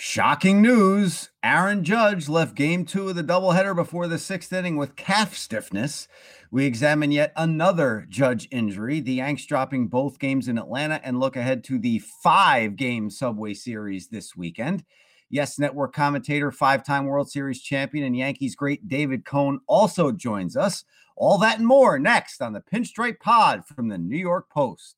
Shocking news Aaron Judge left game two of the doubleheader before the sixth inning with calf stiffness. We examine yet another Judge injury. The Yanks dropping both games in Atlanta and look ahead to the five game Subway Series this weekend. Yes Network commentator, five time World Series champion, and Yankees great David Cone also joins us. All that and more next on the Pinstripe Pod from the New York Post.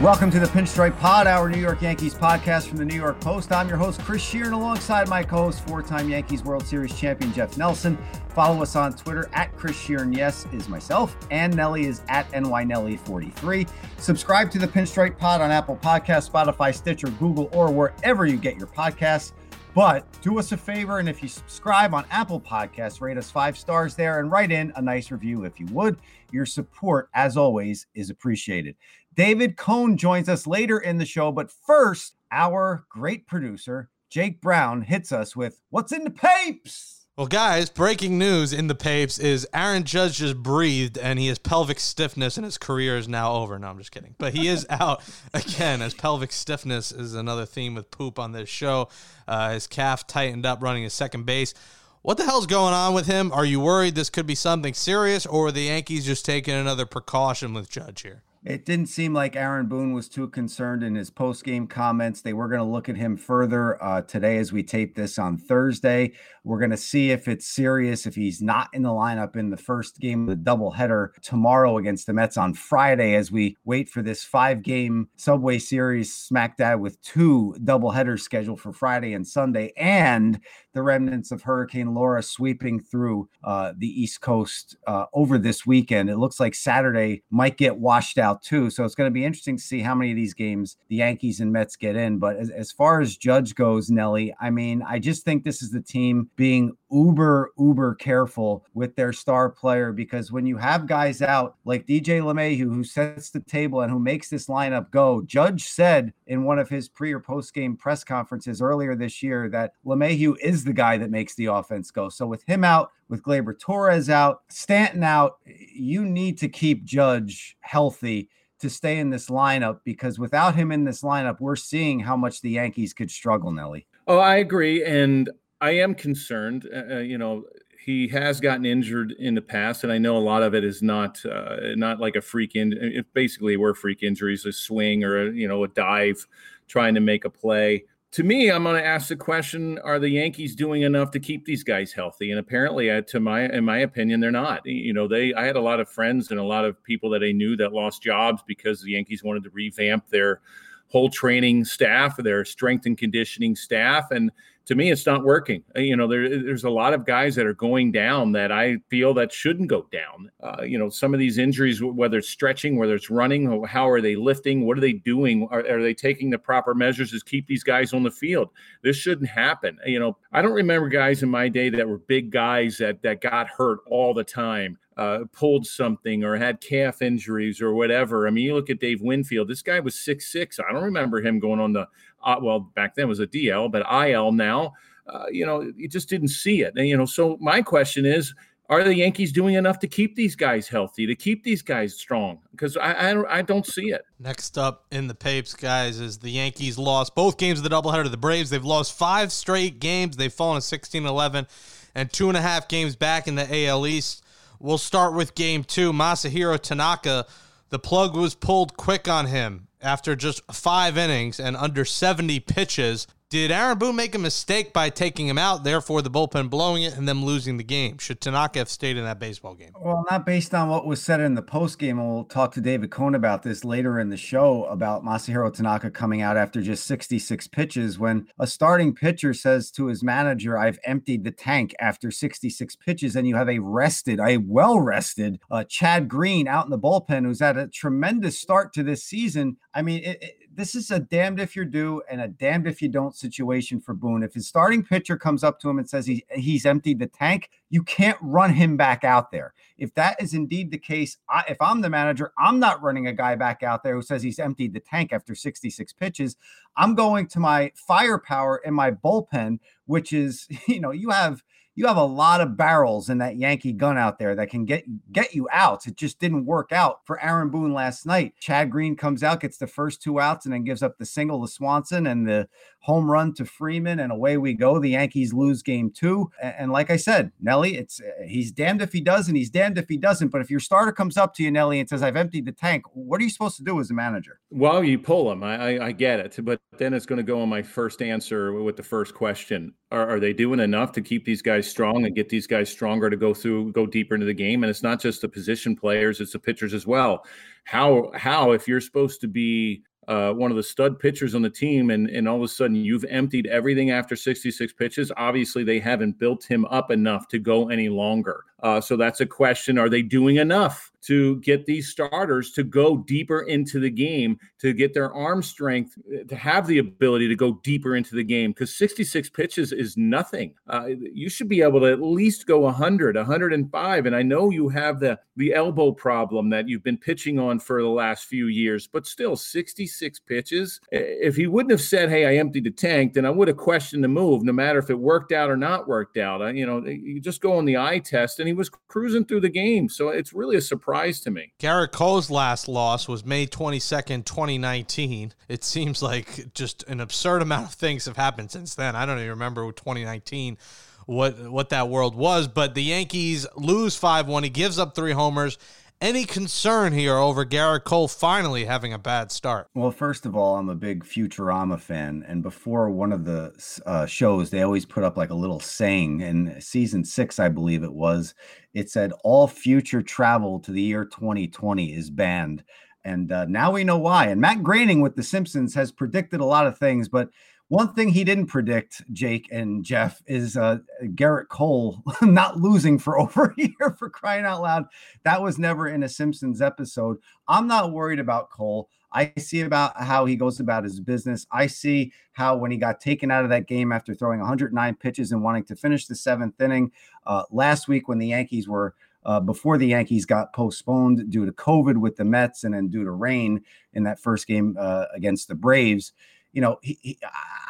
Welcome to the Pinstripe Pod, our New York Yankees podcast from the New York Post. I'm your host, Chris Shearn, alongside my co host, four time Yankees World Series champion Jeff Nelson. Follow us on Twitter at Chris Shearn. Yes, is myself, and Nelly is at NYNelly43. Subscribe to the Pinstripe Pod on Apple Podcasts, Spotify, Stitcher, Google, or wherever you get your podcasts. But do us a favor, and if you subscribe on Apple Podcasts, rate us five stars there and write in a nice review if you would. Your support, as always, is appreciated. David Cone joins us later in the show, but first, our great producer, Jake Brown, hits us with what's in the papes. Well, guys, breaking news in the papes is Aaron Judge just breathed and he has pelvic stiffness and his career is now over. No, I'm just kidding. But he is out again as pelvic stiffness is another theme with poop on this show. Uh, his calf tightened up running his second base. What the hell's going on with him? Are you worried this could be something serious or are the Yankees just taking another precaution with Judge here? It didn't seem like Aaron Boone was too concerned in his post game comments. They were going to look at him further uh, today as we tape this on Thursday. We're going to see if it's serious, if he's not in the lineup in the first game of the doubleheader tomorrow against the Mets on Friday as we wait for this five game Subway Series smack dab with two doubleheaders scheduled for Friday and Sunday, and the remnants of Hurricane Laura sweeping through uh, the East Coast uh, over this weekend. It looks like Saturday might get washed out too. So it's going to be interesting to see how many of these games the Yankees and Mets get in. But as, as far as Judge goes, Nelly, I mean, I just think this is the team being uber, uber careful with their star player because when you have guys out like DJ LeMahieu, who sets the table and who makes this lineup go, Judge said in one of his pre or post game press conferences earlier this year that LeMahieu is the guy that makes the offense go. So with him out, with Gleyber Torres out, Stanton out, you need to keep Judge healthy to stay in this lineup because without him in this lineup, we're seeing how much the Yankees could struggle, Nelly. Oh, I agree. And I am concerned. Uh, uh, you know, he has gotten injured in the past, and I know a lot of it is not uh, not like a freak in. It basically were freak injuries, a swing or a, you know a dive, trying to make a play to me, I'm going to ask the question: Are the Yankees doing enough to keep these guys healthy? And apparently, uh, to my in my opinion, they're not. You know, they I had a lot of friends and a lot of people that I knew that lost jobs because the Yankees wanted to revamp their whole training staff, their strength and conditioning staff, and to me, it's not working. Uh, you know, there, there's a lot of guys that are going down that I feel that shouldn't go down. Uh, you know, some of these injuries, whether it's stretching, whether it's running, how are they lifting? What are they doing? Are, are they taking the proper measures to keep these guys on the field? This shouldn't happen. You know, I don't remember guys in my day that were big guys that that got hurt all the time uh, pulled something or had calf injuries or whatever. I mean, you look at Dave Winfield. This guy was six six. I don't remember him going on the uh, well back then was a DL, but IL now. Uh, you know, you just didn't see it. And, you know, so my question is, are the Yankees doing enough to keep these guys healthy, to keep these guys strong? Because I, I, I don't see it. Next up in the papes, guys, is the Yankees lost both games of the doubleheader to the Braves. They've lost five straight games. They've fallen to 16 11 and two and a half games back in the AL East. We'll start with game two. Masahiro Tanaka, the plug was pulled quick on him after just five innings and under 70 pitches. Did Aaron Boone make a mistake by taking him out, therefore the bullpen blowing it and them losing the game? Should Tanaka have stayed in that baseball game? Well, not based on what was said in the post game. And we'll talk to David Cone about this later in the show about Masahiro Tanaka coming out after just 66 pitches. When a starting pitcher says to his manager, I've emptied the tank after 66 pitches, and you have a rested, a well rested uh, Chad Green out in the bullpen who's had a tremendous start to this season. I mean, it, it, this is a damned if you're due and a damned if you don't situation for Boone. If his starting pitcher comes up to him and says he, he's emptied the tank, you can't run him back out there. If that is indeed the case, I, if I'm the manager, I'm not running a guy back out there who says he's emptied the tank after 66 pitches. I'm going to my firepower in my bullpen, which is, you know, you have you have a lot of barrels in that Yankee gun out there that can get get you outs. It just didn't work out for Aaron Boone last night. Chad Green comes out, gets the first two outs, and then gives up the single to Swanson and the home run to Freeman, and away we go. The Yankees lose game two. And, like I said, Nelly, it's uh, he's damned if he does and he's damned if he doesn't. But if your starter comes up to you, Nelly, and says, "I've emptied the tank," what are you supposed to do as a manager? Well, you pull him. I, I, I get it, but then it's going to go on my first answer with the first question. Are, are they doing enough to keep these guys strong and get these guys stronger to go through, go deeper into the game? And it's not just the position players; it's the pitchers as well. How how if you're supposed to be uh, one of the stud pitchers on the team, and and all of a sudden you've emptied everything after 66 pitches. Obviously, they haven't built him up enough to go any longer. Uh, so that's a question: Are they doing enough to get these starters to go deeper into the game, to get their arm strength, to have the ability to go deeper into the game? Because 66 pitches is nothing. Uh, you should be able to at least go 100, 105. And I know you have the the elbow problem that you've been pitching on for the last few years, but still 66 pitches. If he wouldn't have said, "Hey, I emptied the tank," then I would have questioned the move, no matter if it worked out or not worked out. I, you know, you just go on the eye test, and he was cruising through the game. So it's really a surprise to me. Gerrit Cole's last loss was May 22nd, 2019. It seems like just an absurd amount of things have happened since then. I don't even remember 2019 what what that world was, but the Yankees lose 5-1. He gives up 3 homers any concern here over Gerrit Cole finally having a bad start? Well, first of all, I'm a big Futurama fan, and before one of the uh, shows, they always put up like a little saying. In season six, I believe it was, it said, "All future travel to the year 2020 is banned." And uh, now we know why. And Matt Groening with The Simpsons has predicted a lot of things, but one thing he didn't predict, Jake and Jeff, is uh, Gerrit Cole not losing for over a year for crying out loud. That was never in a Simpsons episode. I'm not worried about Cole. I see about how he goes about his business. I see how when he got taken out of that game after throwing 109 pitches and wanting to finish the seventh inning uh, last week when the Yankees were uh, before the Yankees got postponed due to COVID with the Mets and then due to rain in that first game uh, against the Braves you know, he, he,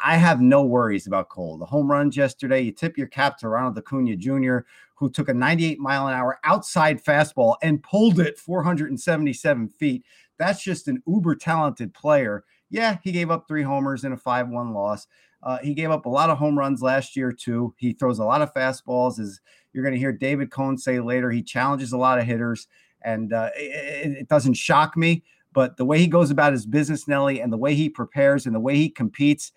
I have no worries about Cole. The home runs yesterday, you tip your cap to Ronald Acuna Jr., who took a 98 mile an hour outside fastball and pulled it 477 feet. That's just an uber talented player. Yeah, he gave up three homers in a 5 1 loss. Uh, he gave up a lot of home runs last year, too. He throws a lot of fastballs, as you're going to hear David Cone say later. He challenges a lot of hitters, and uh, it, it doesn't shock me but the way he goes about his business, Nelly, and the way he prepares and the way he competes,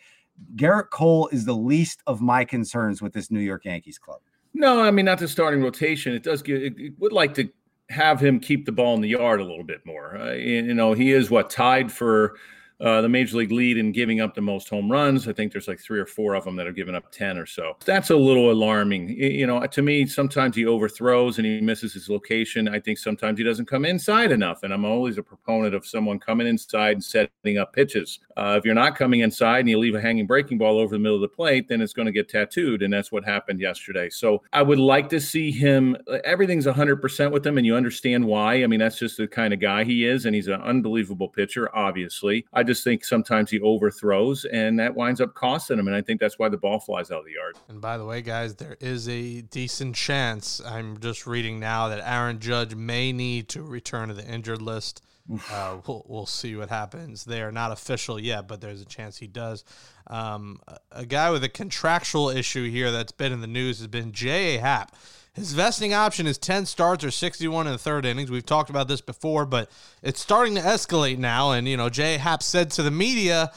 Gerrit Cole is the least of my concerns with this New York Yankees club. No, I mean not the starting rotation. It does get. It, it would like to have him keep the ball in the yard a little bit more. Uh, you know, he is what tied for uh, the major league lead in giving up the most home runs. I think there's like three or four of them that have given up 10 or so. That's a little alarming. You know, to me, sometimes he overthrows and he misses his location. I think sometimes he doesn't come inside enough. And I'm always a proponent of someone coming inside and setting up pitches. Uh, if you're not coming inside and you leave a hanging breaking ball over the middle of the plate, then it's going to get tattooed. And that's what happened yesterday. So I would like to see him. Everything's 100% with him, and you understand why. I mean, that's just the kind of guy he is. And he's an unbelievable pitcher, obviously. I just just think sometimes he overthrows, and that winds up costing him. And I think that's why the ball flies out of the yard. And by the way, guys, there is a decent chance. I'm just reading now that Aaron Judge may need to return to the injured list. Uh, we'll, we'll see what happens. They are not official yet, but there's a chance he does. Um, a, a guy with a contractual issue here that's been in the news has been J.A. Happ. His vesting option is 10 starts or 61 in the third innings. We've talked about this before, but it's starting to escalate now. And, you know, Jay Happ said to the media,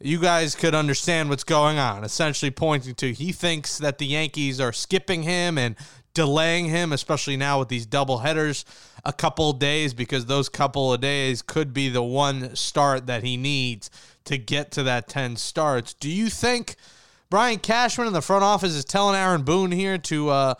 you guys could understand what's going on, essentially pointing to he thinks that the Yankees are skipping him and delaying him, especially now with these double headers a couple days, because those couple of days could be the one start that he needs to get to that 10 starts. Do you think Brian Cashman in the front office is telling Aaron Boone here to, uh,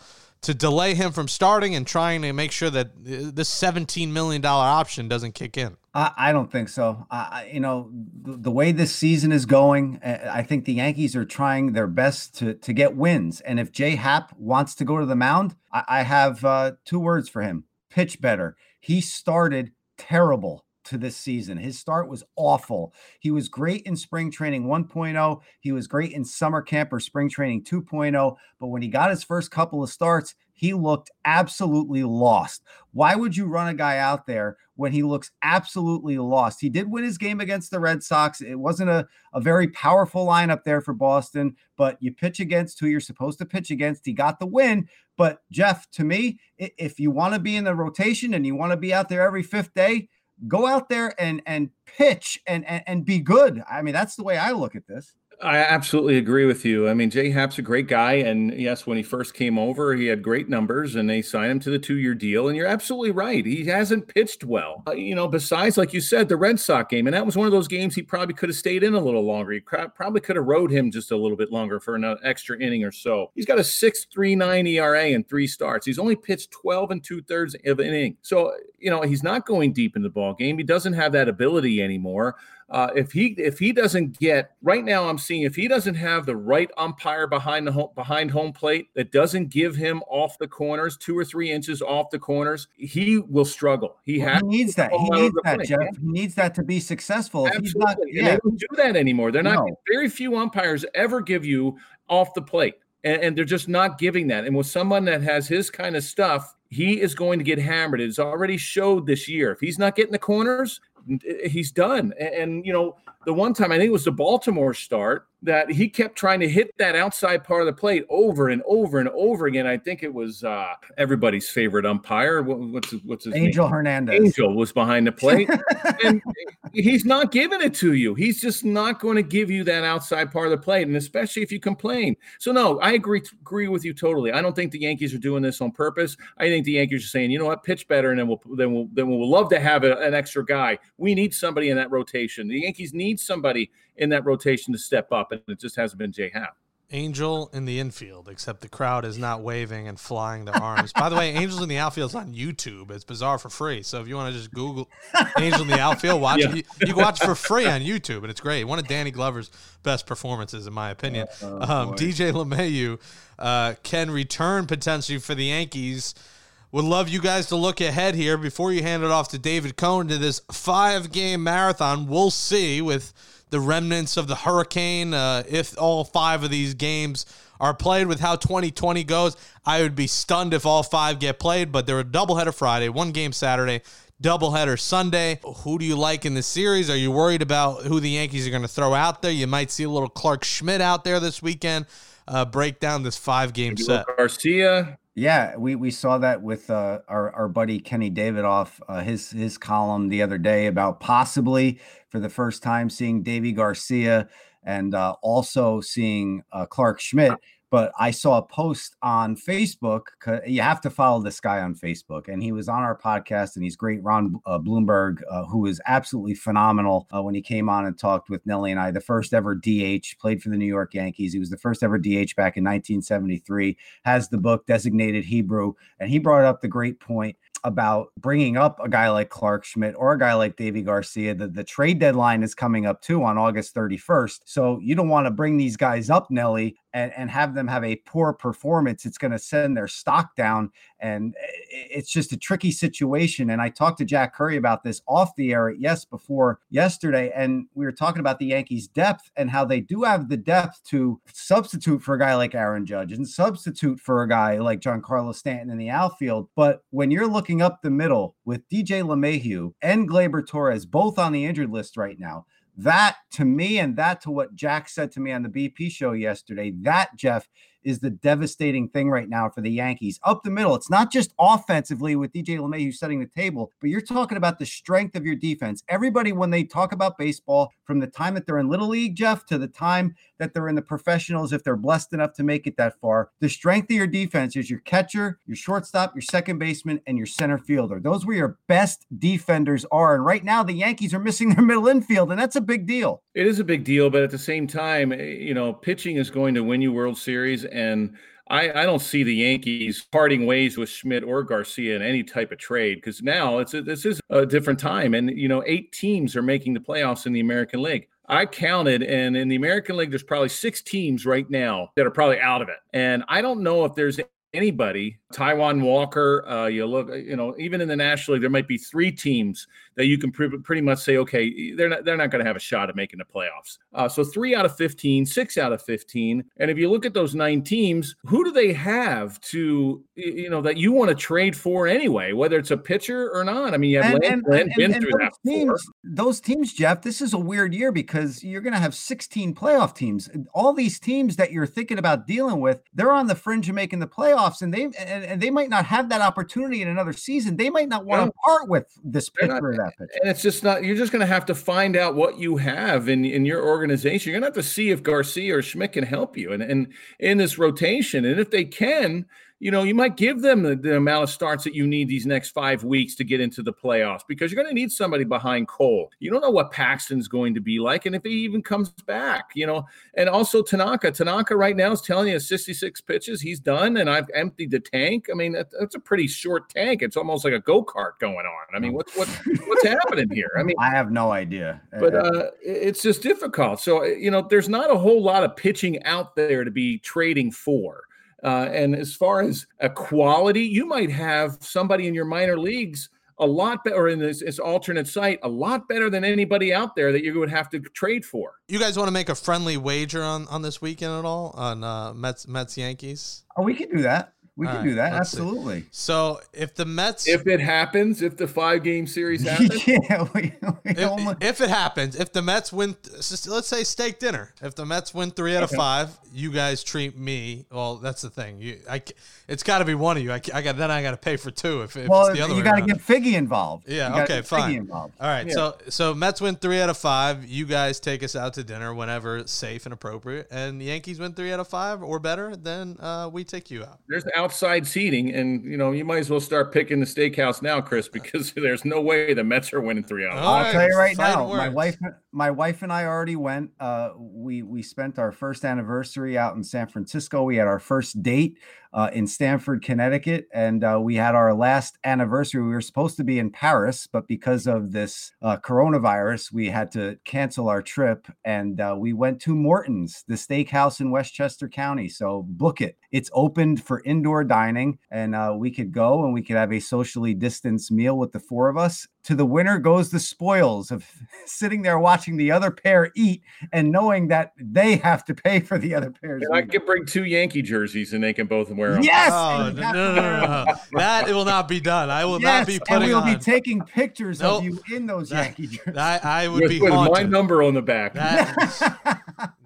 to delay him from starting and trying to make sure that this $17 million option doesn't kick in? I, I don't think so. I, you know, the, the, way this season is going, I think the Yankees are trying their best to to get wins. And if Jay Happ wants to go to the mound, I, I have uh, two words for him: pitch better. He started terrible to this season. His start was awful. He was great in spring training 1.0. He was great in summer camp or spring training 2.0. But when he got his first couple of starts, he looked absolutely lost. Why would you run a guy out there when he looks absolutely lost? He did win his game against the Red Sox. It wasn't a, a very powerful lineup there for Boston, but you pitch against who you're supposed to pitch against. He got the win. But Jeff, to me, if you want to be in the rotation and you want to be out there every fifth day, go out there and and pitch and, and and be good. I mean, that's the way I look at this. I absolutely agree with you. I mean, Jay Happ's a great guy. And yes, when he first came over, he had great numbers and they signed him to the two year deal. And you're absolutely right. He hasn't pitched well. Uh, you know, besides, like you said, the Red Sox game. And that was one of those games he probably could have stayed in a little longer. He probably could have rode him just a little bit longer for an extra inning or so. He's got a 6.39 ERA in three starts. He's only pitched 12 and two thirds of an inning. So, you know, he's not going deep in the ball game. He doesn't have that ability anymore. Uh, if he if he doesn't get right now, I'm seeing if he doesn't have the right umpire behind the home, behind home plate that doesn't give him off the corners, two or three inches off the corners, he will struggle. He, well, he needs that. He needs that, plate. Jeff. Yeah. He needs that to be successful. Absolutely. Not, yeah. They don't do that anymore. They're not. No. Very few umpires ever give you off the plate. And, and they're just not giving that. And with someone that has his kind of stuff, he is going to get hammered. It's already showed this year. If he's not getting the corners, he's done. And, you know, the one time I think it was the Baltimore start that he kept trying to hit that outside part of the plate over and over and over again. I think it was uh, everybody's favorite umpire. What, what's his, what's his Angel name? Hernandez. Angel was behind the plate, and he's not giving it to you. He's just not going to give you that outside part of the plate, and especially if you complain. So no, I agree agree with you totally. I don't think the Yankees are doing this on purpose. I think the Yankees are saying, you know what, pitch better, and then we'll then we'll then we'll love to have a, an extra guy. We need somebody in that rotation. The Yankees need somebody in that rotation to step up, and it just hasn't been Jay Happ. Angel in the infield, except the crowd is not waving and flying their arms. By the way, Angels in the outfield is on YouTube. It's bizarre for free. So if you want to just Google Angel in the outfield, watch yeah. it. You, you, can watch it for free on YouTube, and it's great. One of Danny Glover's best performances, in my opinion. Oh, um, DJ LeMahieu uh, can return potentially for the Yankees. Would love you guys to look ahead here before you hand it off to David Cone to this five game marathon. We'll see with the remnants of the hurricane. Uh, if all five of these games are played with how 2020 goes, I would be stunned if all five get played. But they're a doubleheader Friday, one game Saturday, doubleheader Sunday. Who do you like in the series? Are you worried about who the Yankees are going to throw out there? You might see a little Clarke Schmidt out there this weekend. Uh, break down this five game set. Garcia, yeah, we, we saw that with uh, our our buddy Kenny Davidoff, uh, his his column the other day about possibly for the first time seeing Deivi Garcia and uh, also seeing uh, Clarke Schmidt but I saw a post on Facebook. You have to follow this guy on Facebook, and he was on our podcast, and he's great. Ron uh, Blomberg, uh, who was absolutely phenomenal uh, when he came on and talked with Nelly and I. The first ever DH, played for the New York Yankees. He was the first ever DH back in 1973. Has the book Designated Hebrew, and he brought up the great point about bringing up a guy like Clarke Schmidt or a guy like Deivi Garcia. The, the trade deadline is coming up too on August 31st. So you don't want to bring these guys up, Nelly, and, and have them have a poor performance, it's going to send their stock down. And it's just a tricky situation. And I talked to Jack Curry about this off the air, yes, before yesterday. And we were talking about the Yankees' depth and how they do have the depth to substitute for a guy like Aaron Judge and substitute for a guy like Giancarlo Stanton in the outfield. But when you're looking up the middle with DJ LeMahieu and Gleyber Torres both on the injured list right now, that to me and that to what Jack said to me on the BP show yesterday, that Jeff is the devastating thing right now for the Yankees. Up the middle, it's not just offensively with DJ LeMahieu setting the table, but you're talking about the strength of your defense. Everybody, when they talk about baseball, from the time that they're in Little League, Jeff, to the time that they're in the professionals, if they're blessed enough to make it that far, the strength of your defense is your catcher, your shortstop, your second baseman, and your center fielder. Those where your best defenders are. And right now, the Yankees are missing their middle infield, and that's a big deal. It is a big deal, but at the same time, eh, you know, pitching is going to win you World Series and I, I don't see the Yankees parting ways with Schmidt or Garcia in any type of trade because now it's a, this is a different time, and you know eight teams are making the playoffs in the American League. I counted, and in the American League, there's probably six teams right now that are probably out of it. And I don't know if there's anybody, Taijuan Walker, uh, you look, you know, even in the National League, there might be three teams that you can pre- pretty much say, okay, they're not they're not going to have a shot at making the playoffs. Uh, so three out of 15, six out of 15. And if you look at those nine teams, who do they have to, you know, that you want to trade for anyway, whether it's a pitcher or not? I mean, you have And- and- and- been and through those that before. teams, those teams, Jeff, this is a weird year because you're going to have 16 playoff teams. All these teams that you're thinking about dealing with, they're on the fringe of making the playoffs, and they and, and they might not have that opportunity in another season. They might not want to part with this pitcher not- or that pitcher. And it's just not, you're just going to have to find out what you have in, in your organization. You're going to have to see if Garcia or Schmidt can help you and, and in this rotation. And if they can, you know, you might give them the, the amount of starts that you need these next five weeks to get into the playoffs because you're going to need somebody behind Cole. You don't know what Paxton's going to be like and if he even comes back, you know. And also Tanaka. Tanaka right now is telling you 66 pitches. He's done, and I've emptied the tank. I mean, that, that's a pretty short tank. It's almost like a go kart going on. I mean, what's what, what's happening here? I mean, I have no idea. but Uh, uh, it's just difficult. So uh, you know, there's not a whole lot of pitching out there to be trading for. Uh, and as far as equality, you might have somebody in your minor leagues a lot better, or in this, this alternate site, a lot better than anybody out there that you would have to trade for. You guys want to make a friendly wager on on this weekend at all on uh, Mets Mets Yankees? oh, we can do that. We All can right, do that. let's see. Absolutely. So if the Mets If it happens, if the five game series happens, yeah. We, we if, almost- if it happens, if the Mets win, let's say steak dinner. If the Mets win three out of five, you guys treat me. Well, that's the thing. You, I, it's got to be one of you. I, I got then I got to pay for two. If, if well, it's the other you got to get Figgy involved. Yeah, You okay, get Figgy fine. Involved. All right, Yeah. so so Mets win three out of five. You guys take us out to dinner whenever safe and appropriate, and the Yankees win three out of five or better, then uh, we take you out. there's outside seating, and you know you might as well start picking the steakhouse now, Chris, because there's no way the Mets are winning three out of five. All I'll right, tell you right fighting now, my wife, my wife and I already went. Uh, we we spent our first anniversary out in San Francisco. We had our first date uh, in Stamford, Connecticut, and uh, we had our last anniversary. We were supposed to be in Paris, but because of this uh, coronavirus, we had to cancel our trip, and uh, we went to Morton's, the steakhouse in Westchester County. So book it. It's opened for indoor dining, and uh, we could go and we could have a socially distanced meal with the four of us. To the winner goes the spoils of sitting there watching the other pair eat and knowing that they have to pay for the other pair's And I meal. could bring two Yankee jerseys, and they can both wear them. Yes, Oh and no, you have no, no, wear no, them. no. will not be done. I will Yes, not be putting. and putting we'll on. be taking pictures Nope. of you in those That- Yankee jerseys. I, I would With, be with my number on the back. That,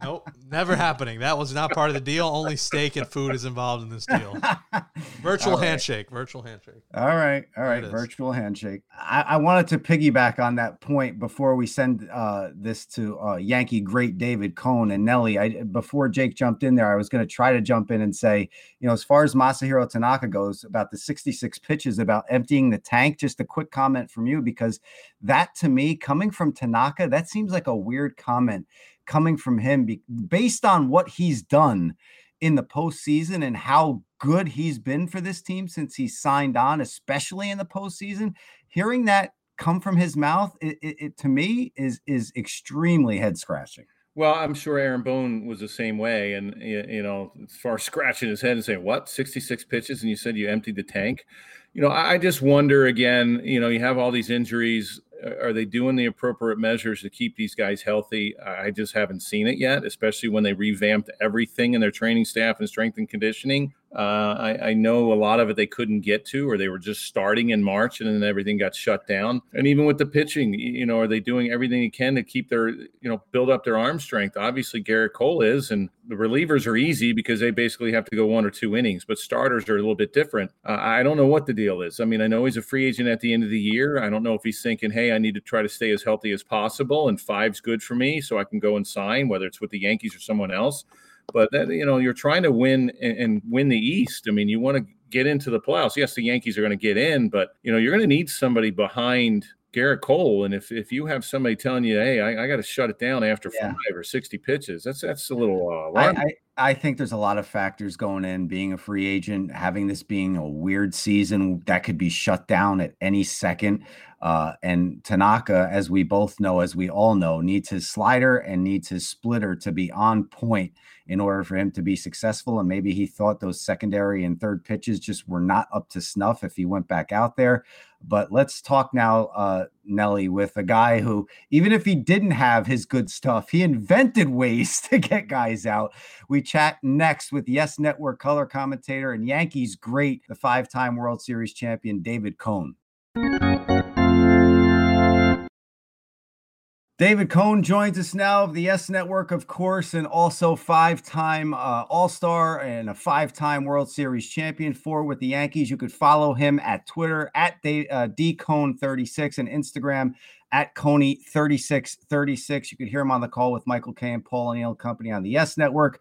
nope, never happening. That was not part of the deal. Only steak and food is involved in this deal. Virtual right. handshake. Virtual handshake. All right, all right. Virtual handshake. I, I wanted to piggyback on that point before we send uh, this to uh, Yankee great David Cone and Nelly. I before Jake jumped in there, I was going to try to jump in and say, you know, as far as Masahiro Tanaka goes, about the 66 pitches, about emptying the tank. Just a quick comment from you because that to me, coming from Tanaka, that seems like a weird comment coming from him be, based on what he's done in the postseason and how good he's been for this team since he signed on, especially in the postseason. Hearing that come from his mouth, it, it, it to me is is extremely head scratching. Well, I'm sure Aaron Boone was the same way, and you know, as far as scratching his head and saying, "What, 66 pitches?" and you said you emptied the tank. You know, I I just wonder again. You know, you have all these injuries. Are they doing the appropriate measures to keep these guys healthy? I just haven't seen it yet, especially when they revamped everything in their training staff and strength and conditioning. Uh, I, I know a lot of it they couldn't get to, or they were just starting in March, and then everything got shut down. And even with the pitching, you know, are they doing everything they can to keep their, you know, build up their arm strength? Obviously, Gerrit Cole is, and the relievers are easy because they basically have to go one or two innings, but starters are a little bit different. Uh, I don't know what the deal is. I mean, I know he's a free agent at the end of the year. I don't know if he's thinking, hey, I need to try to stay as healthy as possible, and five's good for me, so I can go and sign, whether it's with the Yankees or someone else but that you know you're trying to win and, and win the east i mean you want to get into the playoffs yes the yankees are going to get in but you know you're going to need somebody behind gerrit cole and if if you have somebody telling you hey i, I got to shut it down after Yeah. five or 60 pitches that's that's a little uh, I. I I think there's a lot of factors going in being a free agent, having this being a weird season that could be shut down at any second. Uh, and Tanaka, as we both know, as we all know, needs his slider and needs his splitter to be on point in order for him to be successful. And maybe he thought those secondary and third pitches just were not up to snuff if he went back out there. But let's talk now, uh, Nelly, with a guy who, even if he didn't have his good stuff, he invented ways to get guys out. We chat next with Yes Network color commentator and Yankees great, the five time World Series champion, David Cone. David Cone joins us now of the YES Network, of course, and also five time uh, All Star and a five time World Series champion for with the Yankees. You could follow him at Twitter at D, uh, DCone36 and Instagram at Coney3636. You could hear him on the call with Michael Kay and Paul O'Neill Company on the YES Network.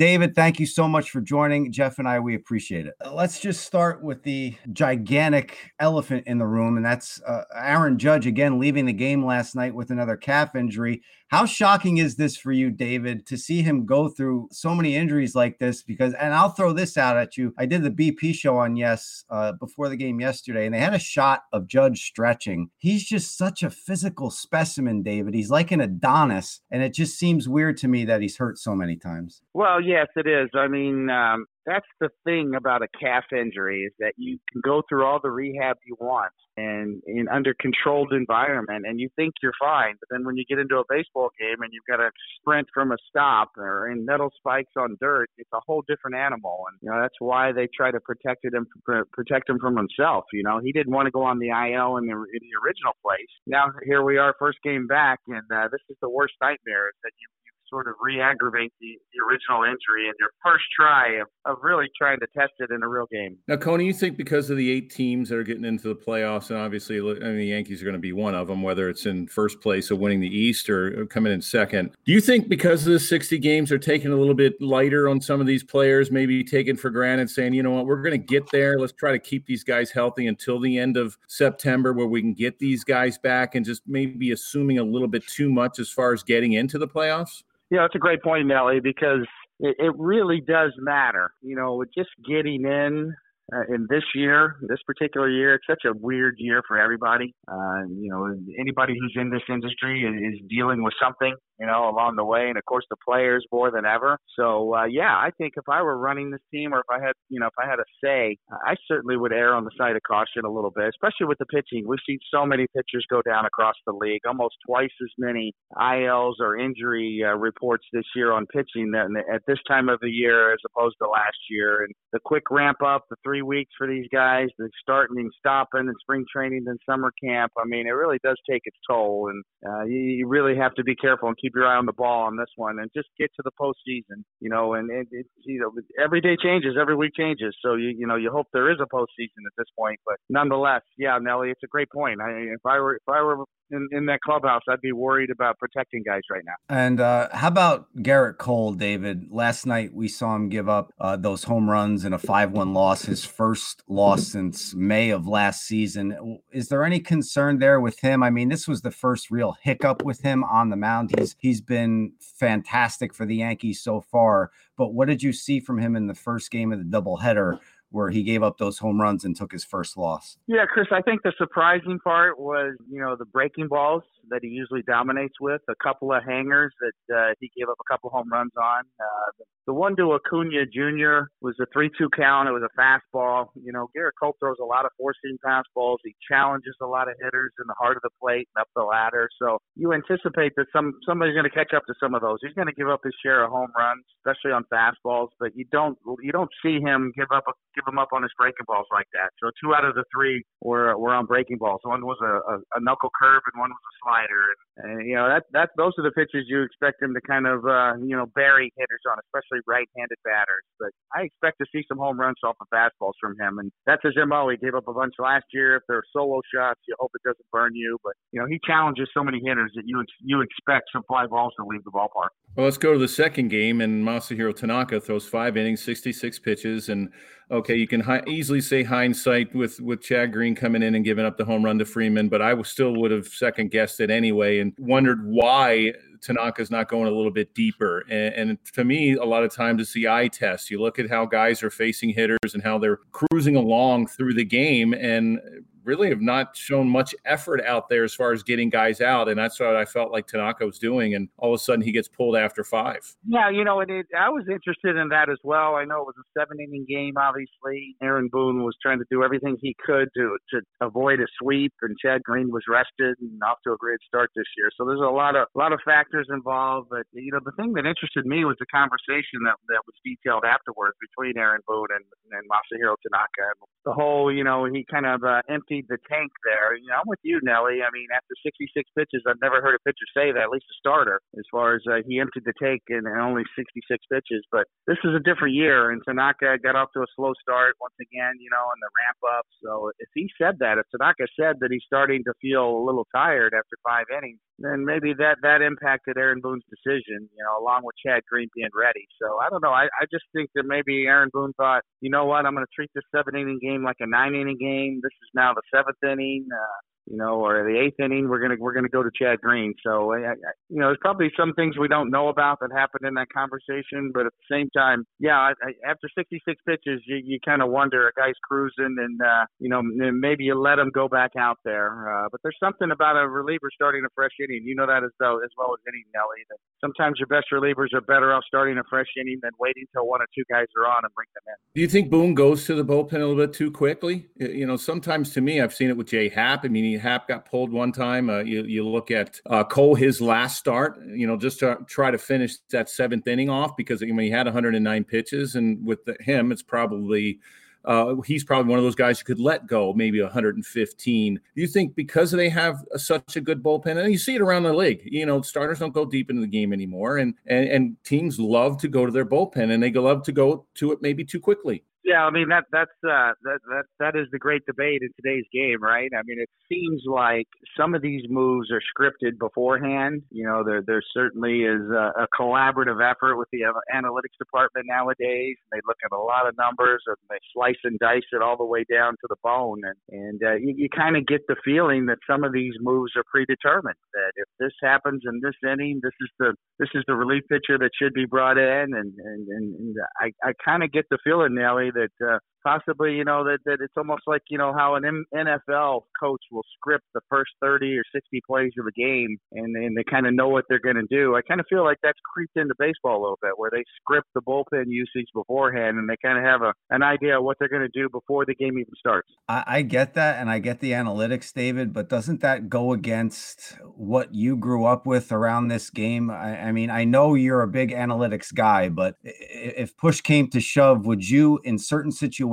David, thank you so much for joining. Jeff and I, we appreciate it. Uh, let's just start with the gigantic elephant in the room, and that's uh, Aaron Judge again leaving the game last night with another calf injury. How shocking is this for you, David, to see him go through so many injuries like this? Because, and I'll throw this out at you. I did the BP show on Yes uh, before the game yesterday, and they had a shot of Judge stretching. He's just such a physical specimen, David. He's like an Adonis, and it just seems weird to me that he's hurt so many times. Well, yes, it is. I mean, um, that's the thing about a calf injury is that you can go through all the rehab you want and in under controlled environment and you think you're fine but then when you get into a baseball game and you've got to sprint from a stop or in metal spikes on dirt it's a whole different animal and you know that's why they try to protect him protect him from himself you know? He didn't want to go on the IL in the, in the original place. Now here we are first game back and uh, this is the worst nightmare is that you sort of re-aggravate the, the original injury in your first try of, of really trying to test it in a real game. Now, Coney, you think because of the eight teams that are getting into the playoffs, and obviously I mean, the Yankees are going to be one of them, whether it's in first place of winning the East or coming in second. Do you think because of the 60 games are taking a little bit lighter on some of these players, maybe taken for granted, saying, you know what, we're going to get there. Let's try to keep these guys healthy until the end of September where we can get these guys back and just maybe assuming a little bit too much as far as getting into the playoffs? Yeah, that's a great point, Nelly, because it, it really does matter. You know, just getting in uh, in this year, this particular year, it's such a weird year for everybody. Uh, you know, anybody who's in this industry is, is dealing with something you know, along the way, and of course the players more than ever. So uh, yeah, I think if I were running this team, or if I had, you know, if I had a say, I certainly would err on the side of caution a little bit, especially with the pitching. We've seen so many pitchers go down across the league, almost twice as many ILs or injury uh, reports this year on pitching than at this time of the year as opposed to last year. And the quick ramp up, the three weeks for these guys, the starting and stopping, and spring training and summer camp. I mean, it really does take its toll, and uh, you, you really have to be careful and keep keep your eye on the ball on this one and just get to the postseason. You know, and it, it, you know every day changes, every week changes. So you you know you hope there is a postseason at this point, but nonetheless, yeah, Nelly, it's a great point. I, if I were if I were in, in that clubhouse, I'd be worried about protecting guys right now. And uh, how about Gerrit Cole, David? Last night we saw him give up uh, those home runs in a 5 1 loss, his first loss since May of last season. Is there any concern there with him? I mean, this was the first real hiccup with him on the mound. He's he's been fantastic for the Yankees so far. But what did you see from him in the first game of the doubleheader? Where he gave up those home runs and took his first loss. Yeah, Chris, I think the surprising part was, you know, the breaking balls that he usually dominates with, a couple of hangers that uh, he gave up a couple home runs on. Uh, the one to Acuna Jr. was a 3 2 count. It was a fastball. You know, Gerrit Cole throws a lot of four seam fastballs. He challenges a lot of hitters in the heart of the plate and up the ladder. So you anticipate that some somebody's going to catch up to some of those. He's going to give up his share of home runs, especially on fastballs, but you don't you don't see him give up give them up on his breaking balls like that. So two out of the three were were on breaking balls. One was a, a, a knuckle curve and one was a slider. And, and you know that that those are the pitches you expect him to kind of uh, you know bury hitters on, especially right-handed batters. But I expect to see some home runs off of fastballs from him, and that's his mo. He gave up a bunch last year. If they're solo shots, you hope it doesn't burn you. But you know he challenges so many hitters that you you expect some fly balls to leave the ballpark. Well, let's go to the second game, and Masahiro Tanaka throws five innings, 66 pitches, and okay, you can hi- easily say hindsight with with Chad Green coming in and giving up the home run to Freeman, but I still would have second guessed it anyway and wondered why Tanaka's not going a little bit deeper. And, and, to me, a lot of times it's the eye test. You look at how guys are facing hitters and how they're cruising along through the game, and really have not shown much effort out there as far as getting guys out, and that's what I felt like Tanaka was doing. And all of a sudden, he gets pulled after five. Yeah, you know, and it, I was interested in that as well. I know it was a seven inning game. Obviously, Aaron Boone was trying to do everything he could to to avoid a sweep, and Chad Green was rested and off to a great start this year. So there's a lot of a lot of factors involved. But you know, the thing that interested me was the conversation that that was detailed afterwards between Aaron Boone and and Masahiro Tanaka. The whole, you know, he kind of uh, emptied the tank there. You know, I'm with you, Nelly. I mean, after 66 pitches, I've never heard a pitcher say that, at least a starter, as far as uh, he emptied the tank in only 66 pitches. But this is a different year, and Tanaka got off to a slow start once again, you know, in the ramp up. So if he said that, if Tanaka said that he's starting to feel a little tired after five innings, then maybe that that impacted Aaron Boone's decision, you know, along with Chad Green being ready. So I don't know. I, I just think that maybe Aaron Boone thought, you know what, I'm going to treat this seven inning game like a nine inning game. This is now the seventh inning. Uh, you know, or the eighth inning, we're gonna we're gonna go to Chad Green. So, I, I, you know, there's probably some things we don't know about that happened in that conversation, but at the same time, yeah, I, after 66 pitches, you, you kind of wonder a guy's cruising, and uh, you know, maybe you let him go back out there. Uh, but there's something about a reliever starting a fresh inning. You know that as well as well as any Nelly. That sometimes your best relievers are better off starting a fresh inning than waiting till one or two guys are on and bring them in. Do you think Boone goes to the bullpen a little bit too quickly? You know, sometimes to me, I've seen it with Jay Happ. I mean, he Happ got pulled one time. Uh, you, you look at uh, Cole, his last start, you know, just to try to finish that seventh inning off because I mean, he had 109 pitches, and with the, him, it's probably uh, he's probably one of those guys you could let go, maybe 115. Do you think because they have a, such a good bullpen, and you see it around the league, you know, starters don't go deep into the game anymore, and and, and teams love to go to their bullpen, and they love to go to it maybe too quickly. Yeah, I mean that that's uh, that that that is the great debate in today's game, right? I mean, it seems like some of these moves are scripted beforehand. You know, there there certainly is a, a collaborative effort with the analytics department nowadays. They look at a lot of numbers and they slice and dice it all the way down to the bone, and and uh, you, you kind of get the feeling that some of these moves are predetermined. That if this happens in this inning, this is the this is the relief pitcher that should be brought in, and and and, and I I kind of get the feeling, Nelly that uh, possibly, you know, that, that it's almost like, you know, how an NFL coach will script the first 30 or 60 plays of a game and, and they kind of know what they're going to do. I kind of feel like that's creeped into baseball a little bit where they script the bullpen usage beforehand and they kind of have a, an idea of what they're going to do before the game even starts. I, I get that and I get the analytics, David, but doesn't that go against what you grew up with around this game? I, I mean, I know you're a big analytics guy, but if push came to shove, would you, in certain situations,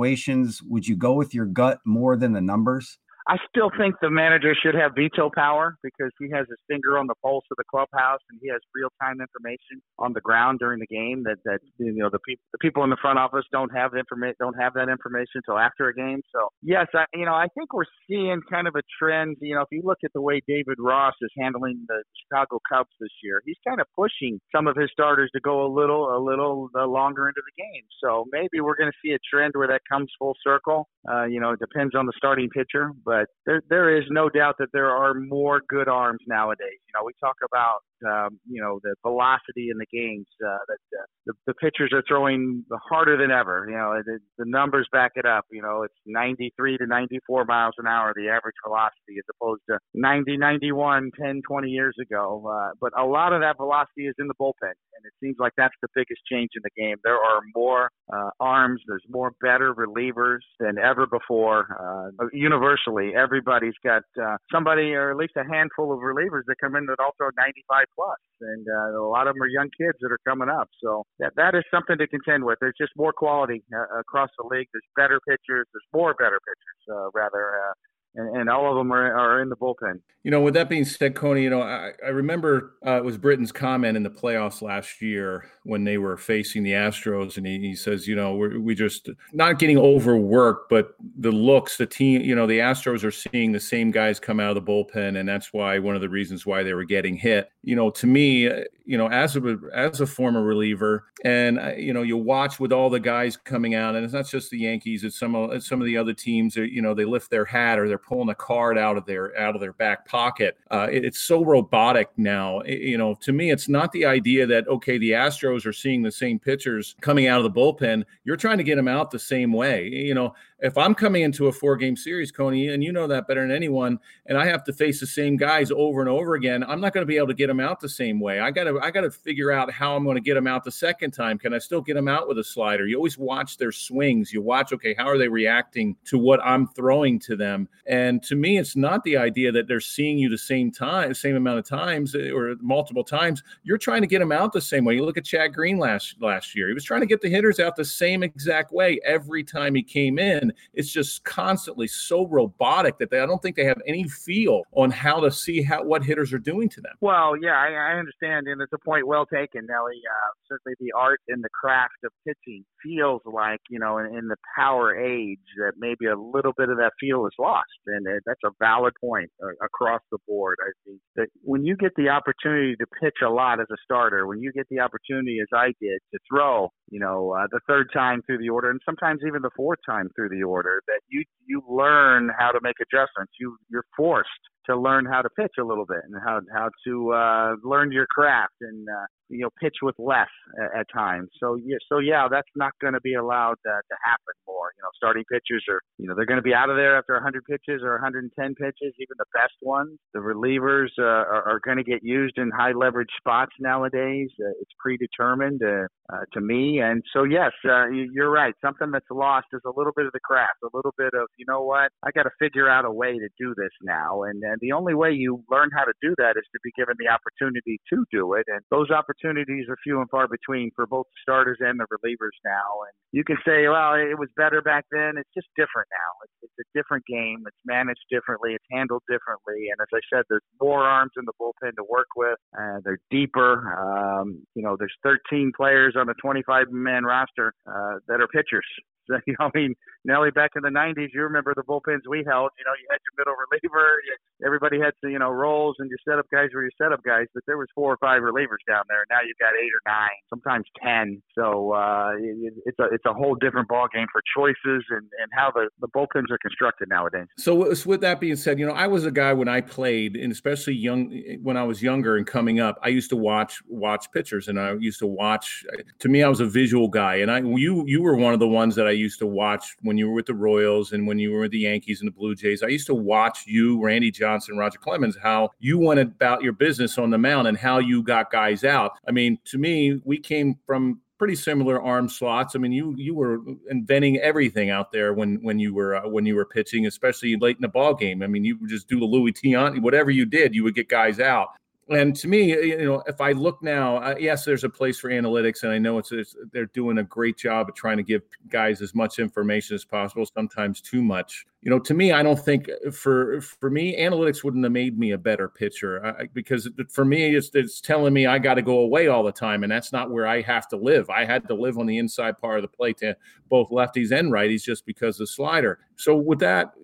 would you go with your gut more than the numbers? I still think the manager should have veto power because he has his finger on the pulse of the clubhouse and he has real time information on the ground during the game that that you know the people the people in the front office don't have information don't have that information until after a game. So yes, I you know I think we're seeing kind of a trend. You know, if you look at the way David Ross is handling the Chicago Cubs this year, he's kind of pushing some of his starters to go a little a little uh, longer into the game. So maybe we're going to see a trend where that comes full circle. Uh, you know, it depends on the starting pitcher, but but there there is no doubt that there are more good arms nowadays. You know, we talk about um, you know the velocity in the games uh, that uh, the, the pitchers are throwing harder than ever. You know, the, the numbers back it up. You know, it's 93 to 94 miles an hour the average velocity as opposed to 90, 91, 10, 20 years ago. Uh, but a lot of that velocity is in the bullpen, and it seems like that's the biggest change in the game. There are more uh, arms, there's more better relievers than ever before. Uh, universally, everybody's got uh, somebody or at least a handful of relievers that come in that all throw 95 plus, and uh, a lot of them are young kids that are coming up. So that that is something to contend with. There's just more quality uh, across the league. There's better pitchers. There's more better pitchers, uh, rather. Uh, and, and, all of them are, are in the bullpen. You know, with that being said, Coney, you know, I, I remember uh, it was Britton's comment in the playoffs last year when they were facing the Astros, and he, he says, you know, we're we just not getting overworked, but the looks, the team, you know, the Astros are seeing the same guys come out of the bullpen, and that's why one of the reasons why they were getting hit. You know, to me, you know, as a as a former reliever, and uh, you know, you watch with all the guys coming out, and it's not just the Yankees; it's some of some of the other teams. That, you know, they lift their hat or they're pulling a card out of their out of their back pocket. Uh, it, it's so robotic now. It, you know, to me, it's not the idea that okay, the Astros are seeing the same pitchers coming out of the bullpen. You're trying to get them out the same way. You know, if I'm coming into a four game series, Coney, and you know that better than anyone, and I have to face the same guys over and over again, I'm not going to be able to get them out the same way. I got to I got to figure out how I'm going to get them out the second time. Can I still get them out with a slider? You always watch their swings. You watch, okay, how are they reacting to what I'm throwing to them? And to me, it's not the idea that they're seeing you the same time, same amount of times eh, or multiple times. You're trying to get them out the same way. You look at Chad Green last last year. He was trying to get the hitters out the same exact way every time he came in it's just constantly so robotic that they, I don't think they have any feel on how to see how what hitters are doing to them. Well, yeah, I, I understand, and it's a point well taken, Nelly. Uh, certainly, the art and the craft of pitching feels like you know in, in the power age that maybe a little bit of that feel is lost, and uh, that's a valid point uh, across the board. I think that when you get the opportunity to pitch a lot as a starter, when you get the opportunity, as I did, to throw, you know, uh, the third time through the order, and sometimes even the fourth time through the order, that you you learn how to make adjustments. You you're forced to learn how to pitch a little bit and how how to uh, learn your craft and uh, you know pitch with less at, at times. So yeah, so yeah, that's not going to be allowed to, to happen more. You know, starting pitchers are you know they're going to be out of there after 100 pitches or 110 pitches, even the best ones. The relievers uh, are, are going to get used in high leverage spots nowadays. Uh, it's predetermined uh, uh, to me, and so yes, uh, you're right. Something that's lost is a little bit of the craft, a little bit of you know what I got to figure out a way to do this now, and and the only way you learn how to do that is to be given the opportunity to do it. And those opportunities are few and far between for both the starters and the relievers now. And you can say, well, it was better back then. It's just different now. It's, it's a different game. It's managed differently. It's handled differently. And as I said, there's more arms in the bullpen to work with. Uh, they're deeper. Um, you know, there's 13 players on a 25 man roster uh, that are pitchers. I mean, Nelly, back in the '90s, you remember the bullpens we held. You know, you had your middle reliever. Everybody had to, you know, roles, and your setup guys were your setup guys. But there was four or five relievers down there. And now you've got eight or nine, sometimes ten. So uh, it, it's a it's a whole different ball game for choices and and how the the bullpens are constructed nowadays. So with that being said, you know, I was a guy when I played, and especially young when I was younger and coming up, I used to watch watch pitchers, and I used to watch. To me, I was a visual guy, and I you you were one of the ones that I used to watch when you were with the Royals and when you were with the Yankees and the Blue Jays. I used to watch you, Randy Johnson, Roger Clemens, how you went about your business on the mound and how you got guys out. I mean, to me, we came from pretty similar arm slots. I mean, you you were inventing everything out there when when you were uh, when you were pitching, especially late in the ball game. I mean, you would just do the Luis Tiant, whatever you did, you would get guys out and to me, you know, if I look now, uh, yes, there's a place for analytics, and I know it's, it's, they're doing a great job of trying to give guys as much information as possible, sometimes too much you know, to me, I don't think uh, for for me, analytics wouldn't have made me a better pitcher I, because for me, it's, it's telling me I got to go away all the time, and that's not where I have to live. I had to live on the inside part of the plate to both lefties and righties just because of the slider. So, with that,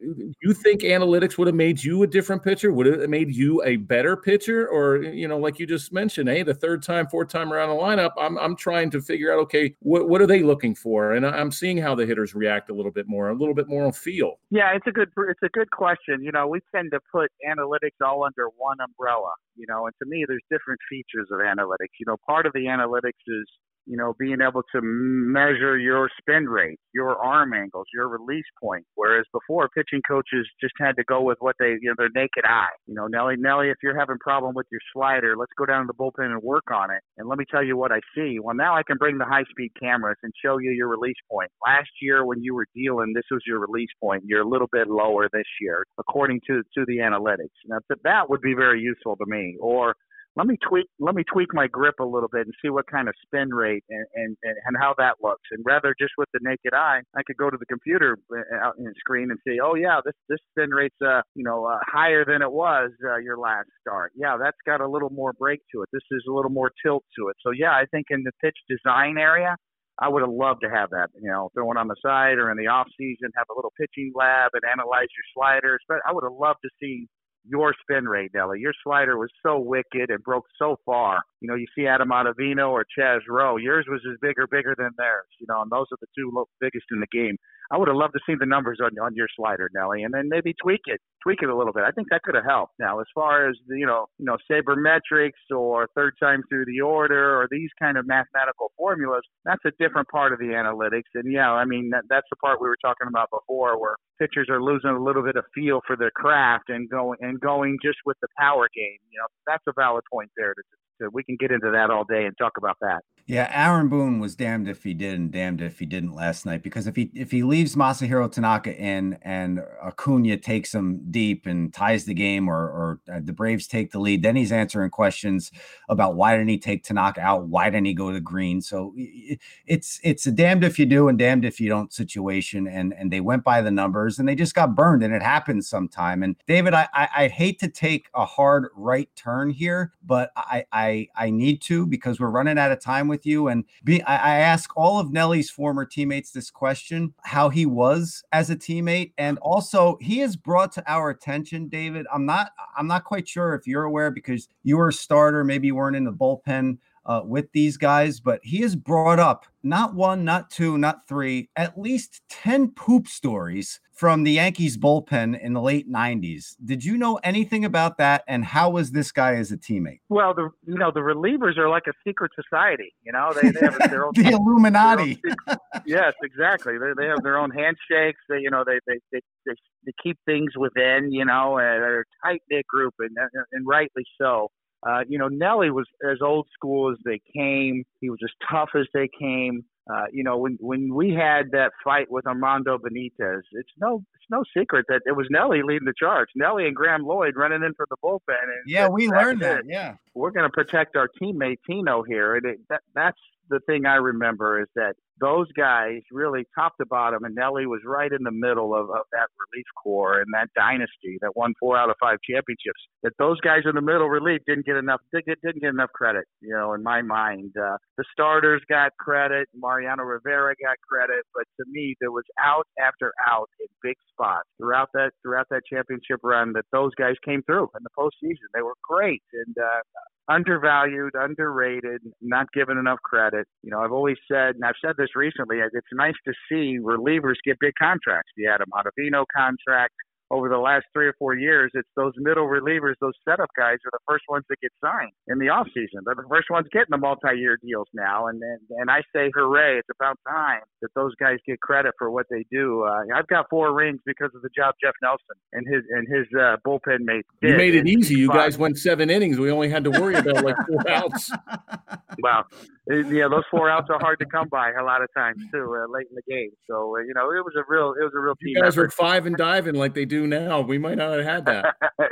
you think analytics would have made you a different pitcher? Would it have made you a better pitcher, or you know, like you just mentioned, hey, the third time, fourth time around the lineup, I'm I'm trying to figure out, okay, what what are they looking for, and I'm seeing how the hitters react a little bit more, a little bit more on feel. Yeah yeah, it's a good it's a good question. You know, we tend to put analytics all under one umbrella. You know, and to me, there's different features of analytics. You know, part of the analytics is you know, being able to measure your spin rate, your arm angles, your release point. Whereas before, pitching coaches just had to go with what they, you know, their naked eye. You know, Nelly, Nelly, if you're having a problem with your slider, let's go down to the bullpen and work on it. And let me tell you what I see. Well, now I can bring the high speed cameras and show you your release point. Last year, when you were dealing, this was your release point. You're a little bit lower this year, according to to the analytics. Now, that would be very useful to me. Or let me tweak let me tweak my grip a little bit and see what kind of spin rate and, and, and how that looks. And rather just with the naked eye, I could go to the computer uh, out in the screen and say, oh yeah, this this spin rate's uh you know uh, higher than it was uh, your last start. Yeah, that's got a little more break to it. This is a little more tilt to it. So yeah, I think in the pitch design area, I would have loved to have that, you know, throwing on the side or in the off season, have a little pitching lab and analyze your sliders. But I would have loved to see your spin rate, Nelly. Your slider was so wicked and broke so far. You know, you see Adam Ottavino or Chaz Roe. Yours was as bigger, bigger than theirs. You know, and those are the two biggest in the game. I would have loved to see the numbers on on your slider, Nelly, and then maybe tweak it, tweak it a little bit. I think that could have helped. Now, as far as the, you know, you know, sabermetrics or third time through the order or these kind of mathematical formulas, that's a different part of the analytics. And yeah, I mean that, that's the part we were talking about before, where pitchers are losing a little bit of feel for their craft and going and going just with the power game. You know, that's a valid point there to so we can get into that all day and talk about that. Yeah, Aaron Boone was damned if he did and damned if he didn't last night because if he if he leaves Masahiro Tanaka in and Acuna takes him deep and ties the game or or uh, the Braves take the lead, then he's answering questions about why didn't he take Tanaka out? Why didn't he go to Green? So it's it's a damned if you do and damned if you don't situation and and they went by the numbers and they just got burned and it happens sometime. And David, I I, I hate to take a hard right turn here, but I I I need to because we're running out of time with you. And be, I, I ask all of Nelly's former teammates this question: how he was as a teammate, and also he has brought to our attention, David. I'm not I'm not quite sure if you're aware because you were a starter, maybe you weren't in the bullpen uh, with these guys, but he has brought up not one, not two, not three, at least 10 poop stories from the Yankees bullpen in the late 90s. Did you know anything about that? And how was this guy as a teammate? Well, the you know, the relievers are like a secret society. You know, they, they have their own the Illuminati. Own, yes, exactly. They, they have their own handshakes. They, you know, they, they, they, they, they keep things within, you know, and they're a tight knit group and, and rightly so. Uh, you know, Nelly was as old school as they came. He was as tough as they came. Uh, you know, when when we had that fight with Armando Benitez, it's no it's no secret that it was Nelly leading the charge. Nelly and Graeme Lloyd running in for the bullpen. And yeah, we learned that. Yeah, we're going to protect our teammate Tino here, and it, that, that's the thing I remember is that those guys really top to bottom, and Nelly was right in the middle of, of that relief corps and that dynasty that won four out of five championships. That those guys in the middle relief didn't get enough didn't get enough credit, you know, in my mind. Uh, the starters got credit, Mariano Rivera got credit, but to me, there was out after out in big spots throughout that throughout that championship run that those guys came through in the postseason. They were great, and uh, undervalued, underrated, not given enough credit. You know, I've always said, and I've said this recently, it's nice to see relievers get big contracts. The Adam Ottavino contract, over the last three or four years, it's those middle relievers, those setup guys are the first ones that get signed in the off season. They're the first ones getting the multi-year deals now, and and, and I say hooray! It's about time that those guys get credit for what they do. Uh, I've got four rings because of the job Jeff Nelson and his and his uh, bullpen mates did. You made it easy. You guys went seven innings. We only had to worry about like four outs. Wow, yeah, those four outs are hard to come by a lot of times too, uh, late in the game. So uh, you know, it was a real, it was a real team. You guys effort. were five and diving like they do now. We might not have had that.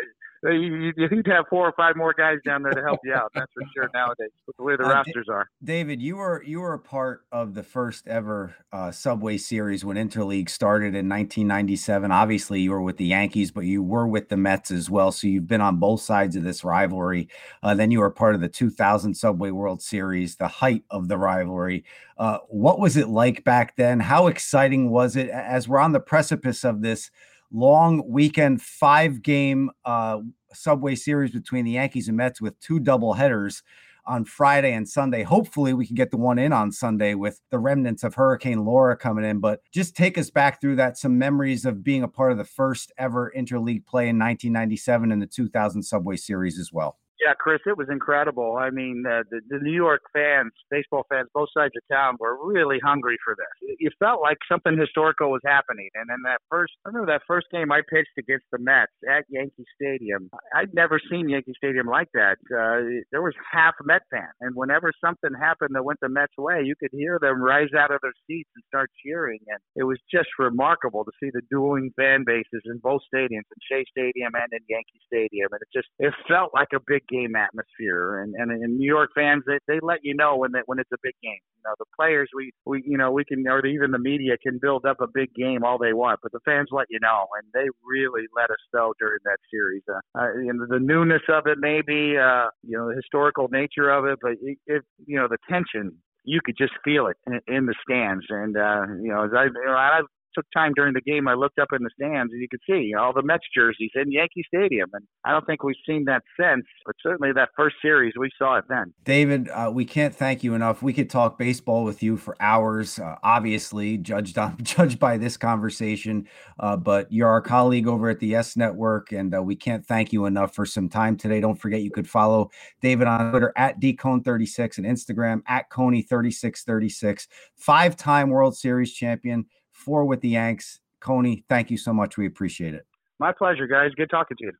you, would have four or five more guys down there to help you out. That's for sure nowadays with the way the uh, rosters are. David, you were you were a part of the first ever uh, Subway Series when Interleague started in 1997. Obviously, you were with the Yankees, but you were with the Mets as well. So you've been on both sides of this rivalry. Uh, then you were part of the 2000 Subway World Series, the height of the rivalry. Uh, what was it like back then? How exciting was it? As we're on the precipice of this long weekend five game uh, Subway Series between the Yankees and Mets with two double headers on Friday and Sunday. Hopefully, we can get the one in on Sunday with the remnants of Hurricane Laura coming in. But just take us back through that some memories of being a part of the first ever interleague play in 1997 and the 2000 Subway Series as well. Yeah, Chris, it was incredible. I mean, uh, the, the New York fans, baseball fans, both sides of town were really hungry for this. You felt like something historical was happening. And then that first, I remember that first game I pitched against the Mets at Yankee Stadium. I'd never seen Yankee Stadium like that. Uh, there was half Met fan, and whenever something happened that went the Mets' way, you could hear them rise out of their seats and start cheering. And it was just remarkable to see the dueling fan bases in both stadiums, in Shea Stadium and in Yankee Stadium. And it just, it felt like a big game atmosphere. And and, and New York fans, they, they let you know when that when it's a big game. You know, the players we we you know we can or even the media can build up a big game all they want, but the fans let you know, and they really let us know during that series. Uh, uh, you the newness of it, maybe uh, you know, the historical nature of it, but it, it you know the tension you could just feel it in, in the stands. And uh, you know, as I, you know, I've took time during the game. I looked up in the stands and you could see all the Mets jerseys in Yankee Stadium. And I don't think we've seen that since, but certainly that first series, we saw it then. David, uh, we can't thank you enough. We could talk baseball with you for hours, uh, obviously, judged on, judged by this conversation. Uh, but you're our colleague over at the YES Network, and uh, we can't thank you enough for some time today. Don't forget you could follow David on Twitter at dcone36 and Instagram at coney3636. Five time World Series champion, four with the Yanks. Coney, thank you so much. We appreciate it. My pleasure, guys. Good talking to you.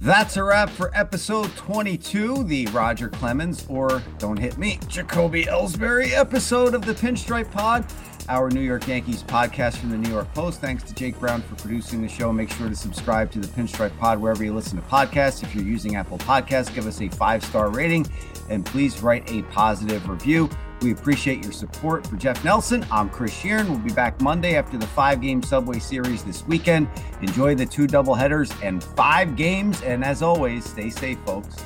That's a wrap for episode 22, the Roger Clemens, or Don't Hit Me, Jacoby Ellsbury episode of the Pinstripe Pod, our New York Yankees podcast from the New York Post. Thanks to Jake Brown for producing the show. Make sure to subscribe to the Pinstripe Pod wherever you listen to podcasts. If you're using Apple Podcasts, give us a five star rating and please write a positive review. We appreciate your support. For Jeff Nelson, I'm Chris Shearn. We'll be back Monday after the five game Subway Series this weekend. Enjoy the two double headers and five games. And as always, stay safe, folks.